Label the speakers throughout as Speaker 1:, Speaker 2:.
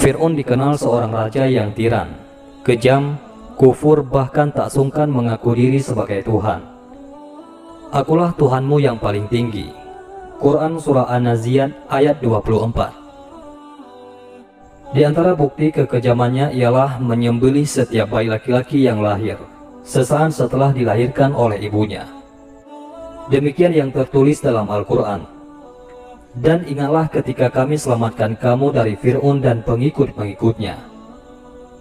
Speaker 1: Fir'aun dikenal seorang raja yang tiran, kejam, kufur bahkan tak sungkan mengaku diri sebagai Tuhan. Akulah Tuhanmu yang paling tinggi. Quran Surah An-Naziyat ayat 24 Di antara bukti kekejamannya ialah menyembelih setiap bayi laki-laki yang lahir, sesaat setelah dilahirkan oleh ibunya. Demikian yang tertulis dalam Al-Quran. Dan ingatlah ketika kami selamatkan kamu dari Fir'un dan pengikut-pengikutnya.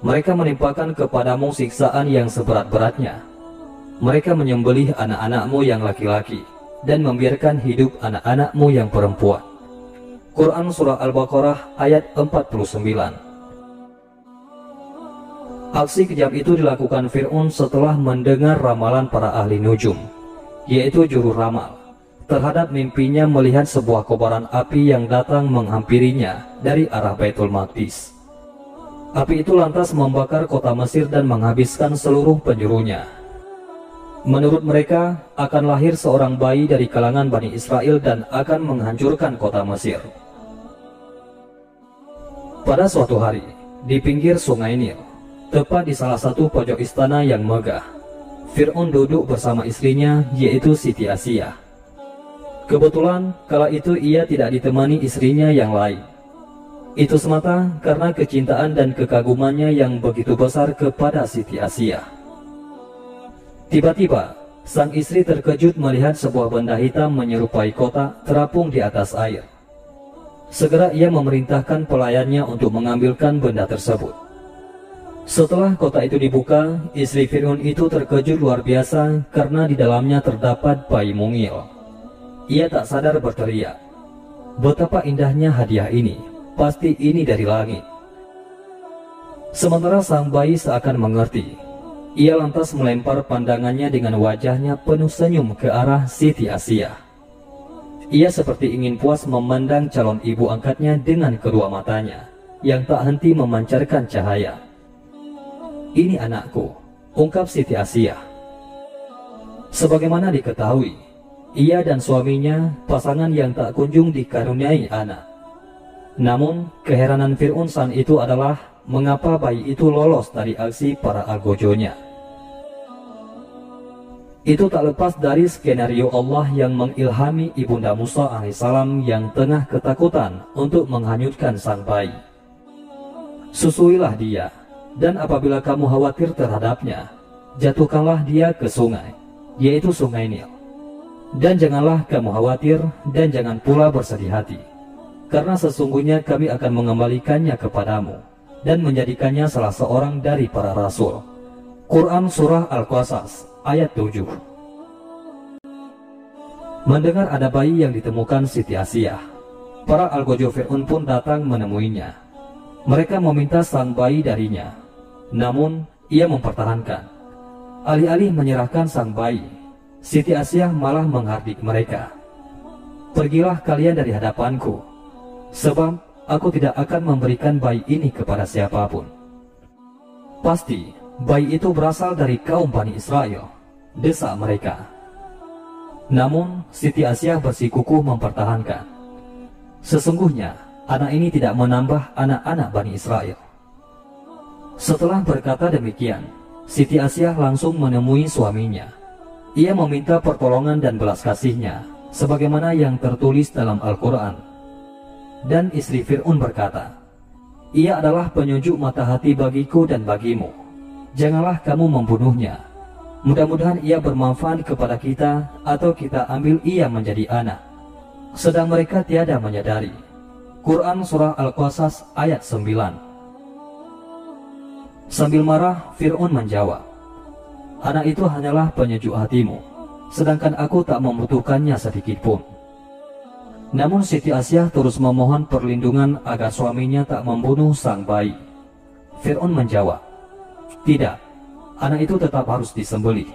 Speaker 1: Mereka menimpakan kepadamu siksaan yang seberat-beratnya. Mereka menyembelih anak-anakmu yang laki-laki dan membiarkan hidup anak-anakmu yang perempuan. Quran Surah Al-Baqarah ayat 49 Aksi kejam itu dilakukan Fir'un setelah mendengar ramalan para ahli nujum yaitu juru ramal, terhadap mimpinya melihat sebuah kobaran api yang datang menghampirinya dari arah Baitul Maqdis. Api itu lantas membakar kota Mesir dan menghabiskan seluruh penjurunya. Menurut mereka, akan lahir seorang bayi dari kalangan Bani Israel dan akan menghancurkan kota Mesir. Pada suatu hari, di pinggir sungai Nil, tepat di salah satu pojok istana yang megah, Fir'aun duduk bersama istrinya yaitu Siti Asia. Kebetulan kala itu ia tidak ditemani istrinya yang lain. Itu semata karena kecintaan dan kekagumannya yang begitu besar kepada Siti Asia. Tiba-tiba, sang istri terkejut melihat sebuah benda hitam menyerupai kota terapung di atas air. Segera ia memerintahkan pelayannya untuk mengambilkan benda tersebut. Setelah kota itu dibuka, istri Fir'aun itu terkejut luar biasa karena di dalamnya terdapat bayi mungil. Ia tak sadar berteriak, betapa indahnya hadiah ini, pasti ini dari langit. Sementara sang bayi seakan mengerti, ia lantas melempar pandangannya dengan wajahnya penuh senyum ke arah Siti Asia. Ia seperti ingin puas memandang calon ibu angkatnya dengan kedua matanya, yang tak henti memancarkan cahaya. Ini anakku, ungkap Siti Asia. Sebagaimana diketahui, ia dan suaminya pasangan yang tak kunjung dikaruniai anak. Namun, keheranan Fir'un san itu adalah mengapa bayi itu lolos dari aksi para algojonya. Itu tak lepas dari skenario Allah yang mengilhami Ibunda Musa alaihissalam yang tengah ketakutan untuk menghanyutkan sang bayi. Susuilah dia, dan apabila kamu khawatir terhadapnya, jatuhkanlah dia ke sungai, yaitu sungai Nil. Dan janganlah kamu khawatir dan jangan pula bersedih hati, karena sesungguhnya kami akan mengembalikannya kepadamu dan menjadikannya salah seorang dari para rasul. Quran Surah Al-Qasas ayat 7 Mendengar ada bayi yang ditemukan Siti Asia, para Fir'un pun datang menemuinya. Mereka meminta sang bayi darinya, namun ia mempertahankan. Alih-alih menyerahkan sang bayi, Siti Asia malah menghardik mereka. Pergilah kalian dari hadapanku, sebab aku tidak akan memberikan bayi ini kepada siapa pun. Pasti, bayi itu berasal dari kaum Bani Israel, desa mereka. Namun, Siti Asia bersikukuh mempertahankan. Sesungguhnya, anak ini tidak menambah anak-anak Bani Israel. Setelah berkata demikian, Siti Asia langsung menemui suaminya. Ia meminta pertolongan dan belas kasihnya, sebagaimana yang tertulis dalam Al-Quran. Dan istri Fir'un berkata, Ia adalah penyujuk mata hati bagiku dan bagimu. Janganlah kamu membunuhnya, Mudah-mudahan ia bermanfaat kepada kita atau kita ambil ia menjadi anak. Sedang mereka tiada menyadari. Quran Surah Al-Qasas ayat 9 Sambil marah, Fir'aun menjawab, Anak itu hanyalah penyejuk hatimu, sedangkan aku tak membutuhkannya sedikit pun. Namun Siti Asyah terus memohon perlindungan agar suaminya tak membunuh sang bayi. Fir'aun menjawab, Tidak, anak itu tetap harus disembelih.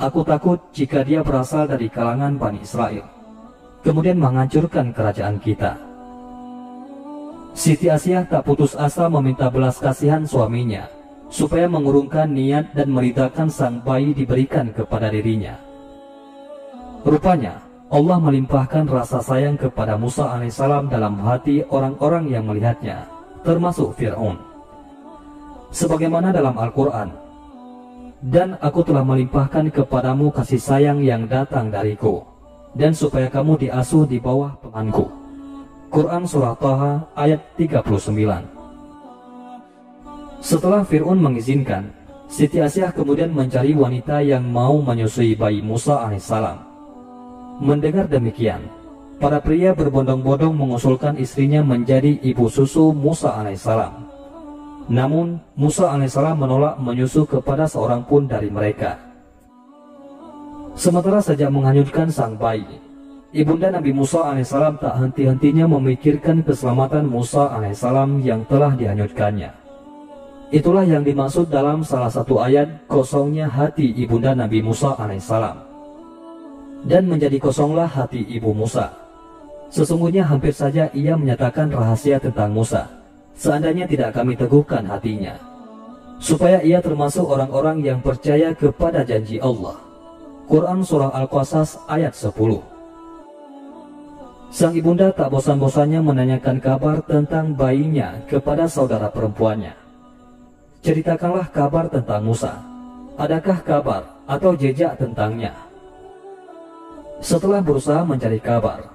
Speaker 1: Aku takut jika dia berasal dari kalangan Bani Israel, kemudian menghancurkan kerajaan kita. Siti Asia tak putus asa meminta belas kasihan suaminya, supaya mengurungkan niat dan meritakan sang bayi diberikan kepada dirinya. Rupanya, Allah melimpahkan rasa sayang kepada Musa alaihissalam dalam hati orang-orang yang melihatnya, termasuk Fir'aun. Sebagaimana dalam Al-Quran, dan aku telah melimpahkan kepadamu kasih sayang yang datang dariku, dan supaya kamu diasuh di bawah penganku. Quran Surah Taha ayat 39 Setelah Fir'aun mengizinkan, Siti Asyah kemudian mencari wanita yang mau menyusui bayi Musa alaihissalam. Mendengar demikian, para pria berbondong-bondong mengusulkan istrinya menjadi ibu susu Musa alaihissalam. Namun, Musa alaihissalam menolak menyusu kepada seorang pun dari mereka. Sementara saja menghanyutkan sang bayi, Ibunda Nabi Musa alaihissalam tak henti-hentinya memikirkan keselamatan Musa alaihissalam yang telah dihanyutkannya. Itulah yang dimaksud dalam salah satu ayat kosongnya hati Ibunda Nabi Musa alaihissalam dan menjadi kosonglah hati ibu Musa. Sesungguhnya hampir saja ia menyatakan rahasia tentang Musa, seandainya tidak kami teguhkan hatinya, supaya ia termasuk orang-orang yang percaya kepada janji Allah. Quran Surah Al-Qasas ayat 10 Sang ibunda tak bosan-bosannya menanyakan kabar tentang bayinya kepada saudara perempuannya. Ceritakanlah kabar tentang Musa. Adakah kabar atau jejak tentangnya? Setelah berusaha mencari kabar,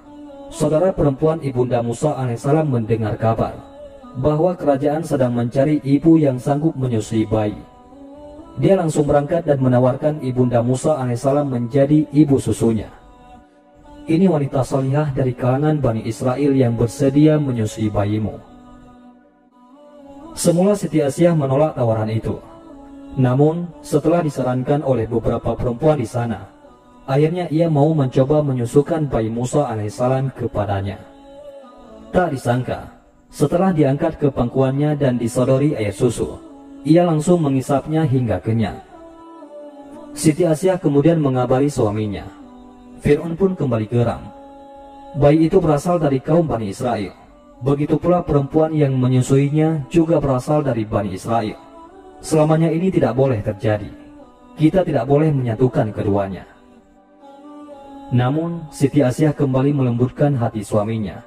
Speaker 1: saudara perempuan ibunda Musa alaihissalam mendengar kabar bahwa kerajaan sedang mencari ibu yang sanggup menyusui bayi. Dia langsung berangkat dan menawarkan ibunda Musa alaihissalam menjadi ibu susunya. Ini wanita salihah dari kalangan Bani Israel yang bersedia menyusui bayimu. Semula Siti Asyah menolak tawaran itu. Namun, setelah disarankan oleh beberapa perempuan di sana, Akhirnya ia mau mencoba menyusukan bayi Musa alaihissalam kepadanya. Tak disangka, setelah diangkat ke pangkuannya dan disodori air susu, ia langsung mengisapnya hingga kenyang. Siti Asyah kemudian mengabari suaminya. Fir'aun pun kembali geram. Bayi itu berasal dari kaum Bani Israel. Begitu pula perempuan yang menyusuinya juga berasal dari Bani Israel. Selamanya ini tidak boleh terjadi. Kita tidak boleh menyatukan keduanya. Namun, Siti Asyah kembali melembutkan hati suaminya.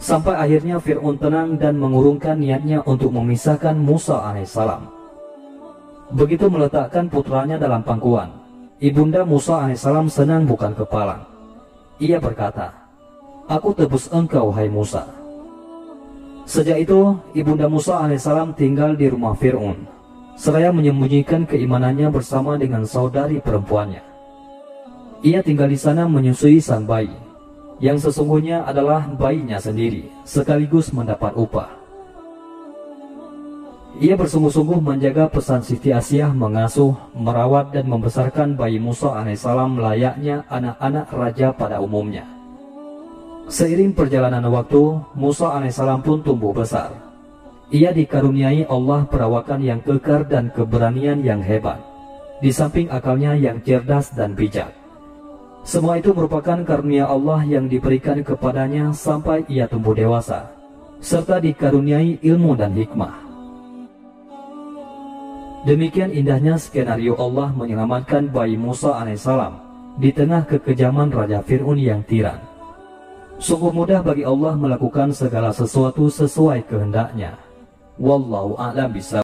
Speaker 1: Sampai akhirnya Fir'aun tenang dan mengurungkan niatnya untuk memisahkan Musa alaihissalam. Begitu meletakkan putranya dalam pangkuan, Ibunda Musa alaihissalam senang bukan kepala. Ia berkata, Aku tebus engkau, hai Musa. Sejak itu, Ibunda Musa alaihissalam tinggal di rumah Fir'aun, seraya menyembunyikan keimanannya bersama dengan saudari perempuannya. Ia tinggal di sana menyusui sang bayi, yang sesungguhnya adalah bayinya sendiri, sekaligus mendapat upah. Ia bersungguh-sungguh menjaga pesan Siti Asyah mengasuh, merawat dan membesarkan bayi Musa alaihissalam layaknya anak-anak raja pada umumnya. Seiring perjalanan waktu, Musa alaihissalam pun tumbuh besar. Ia dikaruniai Allah perawakan yang kekar dan keberanian yang hebat, di samping akalnya yang cerdas dan bijak. Semua itu merupakan karunia Allah yang diberikan kepadanya sampai ia tumbuh dewasa, serta dikaruniai ilmu dan hikmah. Demikian indahnya skenario Allah menyelamatkan bayi Musa alaihissalam di tengah kekejaman Raja Fir'aun yang tiran. Sungguh mudah bagi Allah melakukan segala sesuatu sesuai kehendaknya. Wallahu a'lam